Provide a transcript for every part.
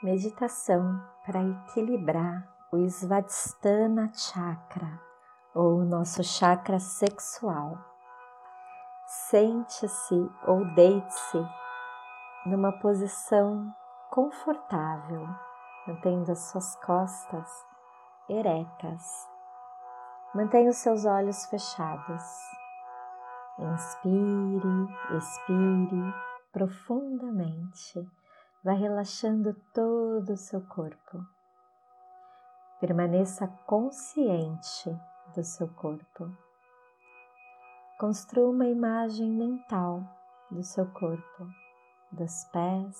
Meditação para equilibrar o Svadhisthana Chakra ou nosso chakra sexual. Sente-se ou deite-se numa posição confortável, mantendo as suas costas eretas. Mantenha os seus olhos fechados. Inspire, expire profundamente vai relaxando todo o seu corpo. Permaneça consciente do seu corpo. Construa uma imagem mental do seu corpo, dos pés,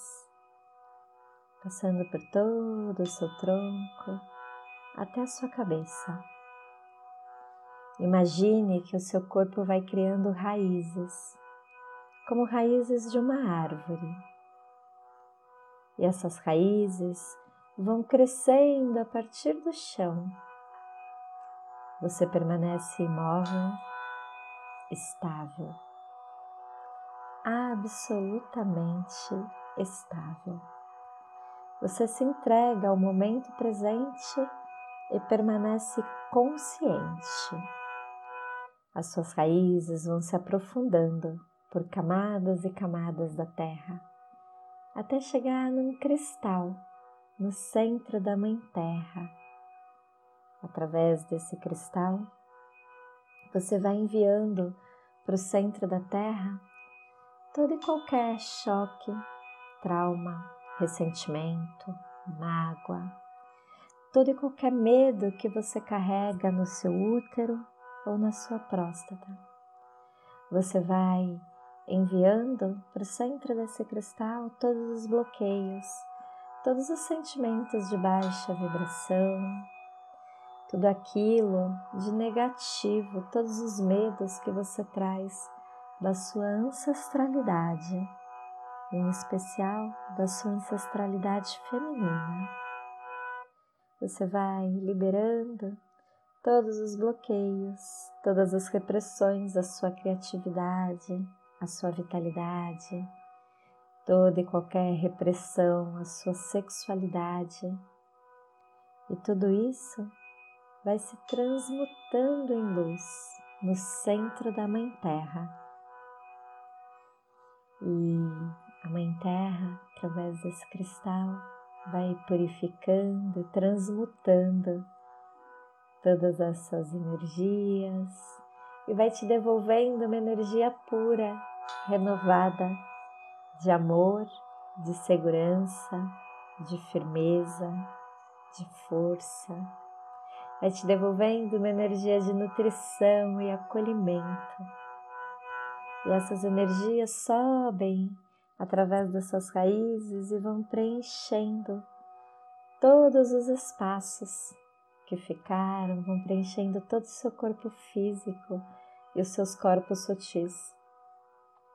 passando por todo o seu tronco até a sua cabeça. Imagine que o seu corpo vai criando raízes, como raízes de uma árvore e essas raízes vão crescendo a partir do chão. Você permanece imóvel, estável, absolutamente estável. Você se entrega ao momento presente e permanece consciente. As suas raízes vão se aprofundando por camadas e camadas da terra até chegar num cristal no centro da Mãe Terra. Através desse cristal, você vai enviando para o centro da Terra todo e qualquer choque, trauma, ressentimento, mágoa, todo e qualquer medo que você carrega no seu útero ou na sua próstata. Você vai enviando para o centro desse cristal todos os bloqueios, todos os sentimentos de baixa vibração, tudo aquilo de negativo, todos os medos que você traz da sua ancestralidade, em especial da sua ancestralidade feminina. Você vai liberando todos os bloqueios, todas as repressões da sua criatividade, a sua vitalidade, toda e qualquer repressão, a sua sexualidade. E tudo isso vai se transmutando em luz no centro da Mãe Terra. E a Mãe Terra, através desse cristal, vai purificando, transmutando todas essas energias e vai te devolvendo uma energia pura, renovada, de amor, de segurança, de firmeza, de força. Vai te devolvendo uma energia de nutrição e acolhimento. E essas energias sobem através das suas raízes e vão preenchendo todos os espaços que ficaram, vão preenchendo todo o seu corpo físico e os seus corpos sutis.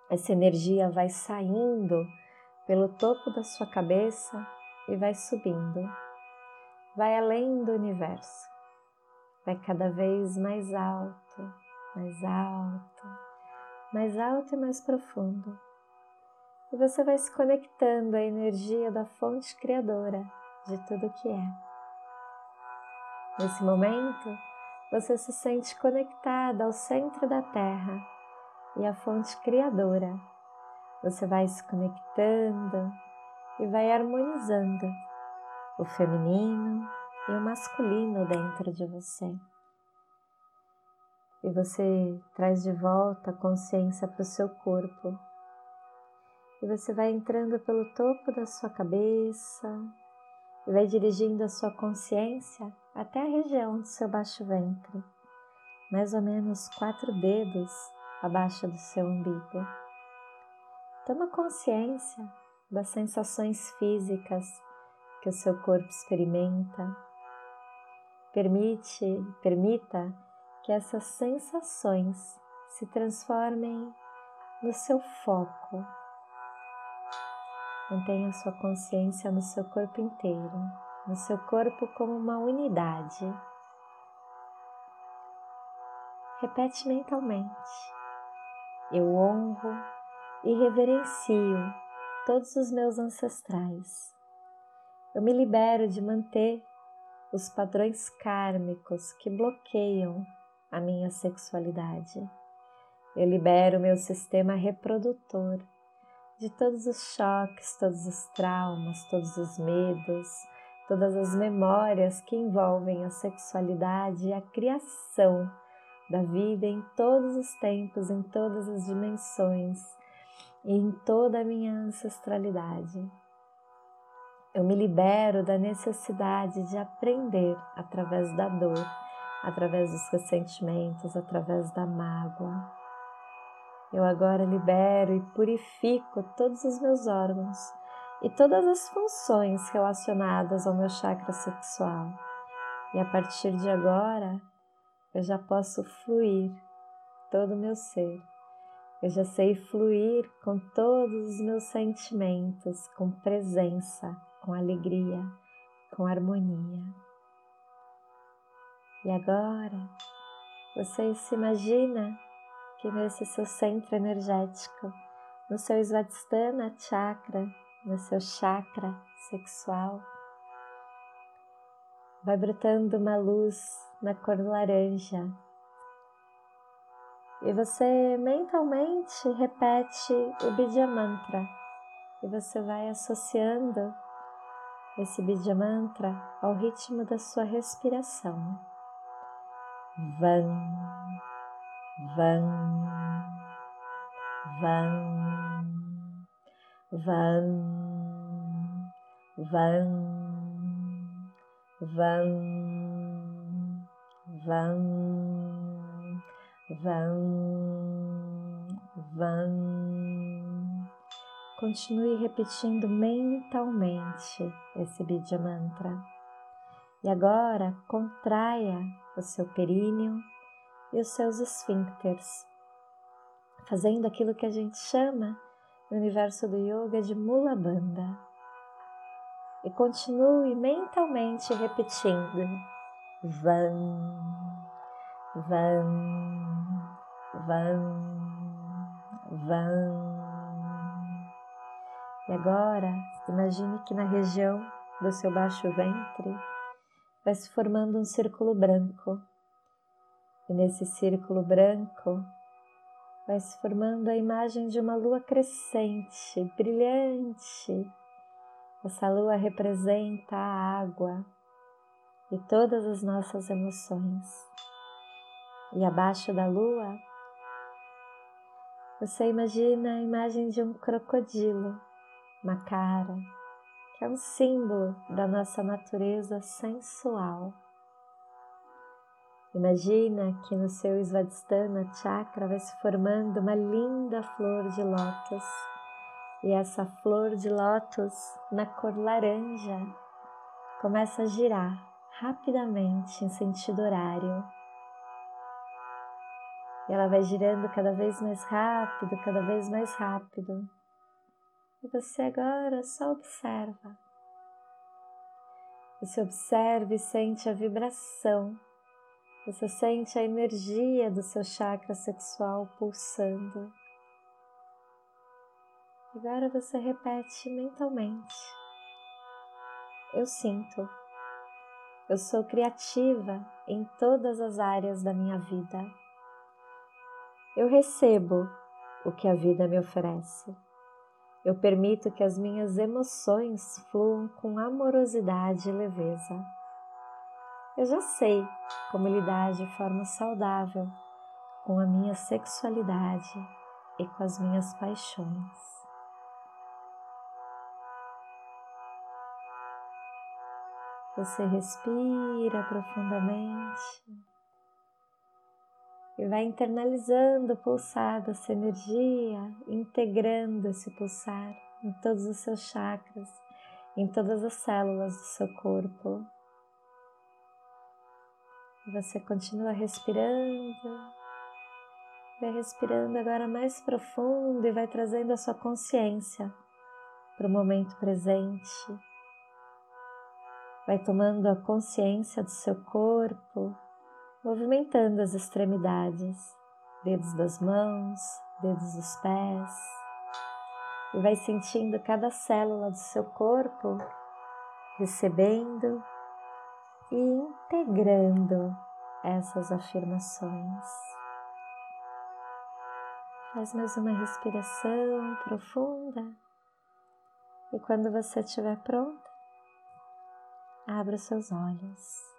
Essa energia vai saindo pelo topo da sua cabeça e vai subindo, vai além do universo, vai cada vez mais alto, mais alto, mais alto e mais profundo. E você vai se conectando à energia da fonte criadora de tudo que é. Nesse momento, você se sente conectada ao centro da Terra e à fonte criadora. Você vai se conectando e vai harmonizando o feminino e o masculino dentro de você. E você traz de volta a consciência para o seu corpo. E você vai entrando pelo topo da sua cabeça e vai dirigindo a sua consciência até a região do seu baixo ventre, mais ou menos quatro dedos abaixo do seu umbigo. Toma consciência das sensações físicas que o seu corpo experimenta. Permite, permita que essas sensações se transformem no seu foco. Mantenha sua consciência no seu corpo inteiro no seu corpo como uma unidade. Repete mentalmente: Eu honro e reverencio todos os meus ancestrais. Eu me libero de manter os padrões kármicos que bloqueiam a minha sexualidade. Eu libero meu sistema reprodutor de todos os choques, todos os traumas, todos os medos, todas as memórias que envolvem a sexualidade e a criação da vida em todos os tempos, em todas as dimensões e em toda a minha ancestralidade. Eu me libero da necessidade de aprender através da dor, através dos ressentimentos, através da mágoa. Eu agora libero e purifico todos os meus órgãos e todas as funções relacionadas ao meu chakra sexual. E a partir de agora, eu já posso fluir todo o meu ser. Eu já sei fluir com todos os meus sentimentos, com presença, com alegria, com harmonia. E agora você se imagina que nesse seu centro energético, no seu Svadhisthana chakra, no seu chakra sexual, vai brotando uma luz na cor laranja. E você mentalmente repete o Bidya Mantra e você vai associando esse Bidya Mantra ao ritmo da sua respiração. Van, van, van, van, van, van, van, van, van. Continue repetindo mentalmente esse Bidya Mantra. E agora contraia o seu períneo e os seus esfíncteres, fazendo aquilo que a gente chama no universo do yoga de Mula Bandha. E continue mentalmente repetindo: Van, Van, Van, Van. E agora, imagine que na região do seu baixo ventre vai se formando um círculo branco. E nesse círculo branco vai se formando a imagem de uma lua crescente, brilhante. Essa lua representa a água e todas as nossas emoções. E abaixo da lua, você imagina a imagem de um crocodilo uma cara, que é um símbolo da nossa natureza sensual. Imagina que no seu Svadhisthana chakra vai se formando uma linda flor de lótus e essa flor de lótus na cor laranja começa a girar rapidamente em sentido horário. E ela vai girando cada vez mais rápido, cada vez mais rápido. E você agora só observa. Você observa e sente a vibração. Você sente a energia do seu chakra sexual pulsando. Agora você repete mentalmente. Eu sinto. Eu sou criativa em todas as áreas da minha vida. Eu recebo o que a vida me oferece. Eu permito que as minhas emoções fluam com amorosidade e leveza. Eu já sei como lidar de forma saudável com a minha sexualidade e com as minhas paixões. Você respira profundamente e vai internalizando o pulsar dessa energia, integrando esse pulsar em todos os seus chakras, em todas as células do seu corpo. Você continua respirando, vai respirando agora mais profundo e vai trazendo a sua consciência para o momento presente. Vai tomando a consciência do seu corpo, movimentando as extremidades, dedos das mãos, dedos dos pés, e vai sentindo cada célula do seu corpo recebendo e integrando essas afirmações. Faz mais uma respiração profunda e quando você estiver pronta, abra os seus olhos.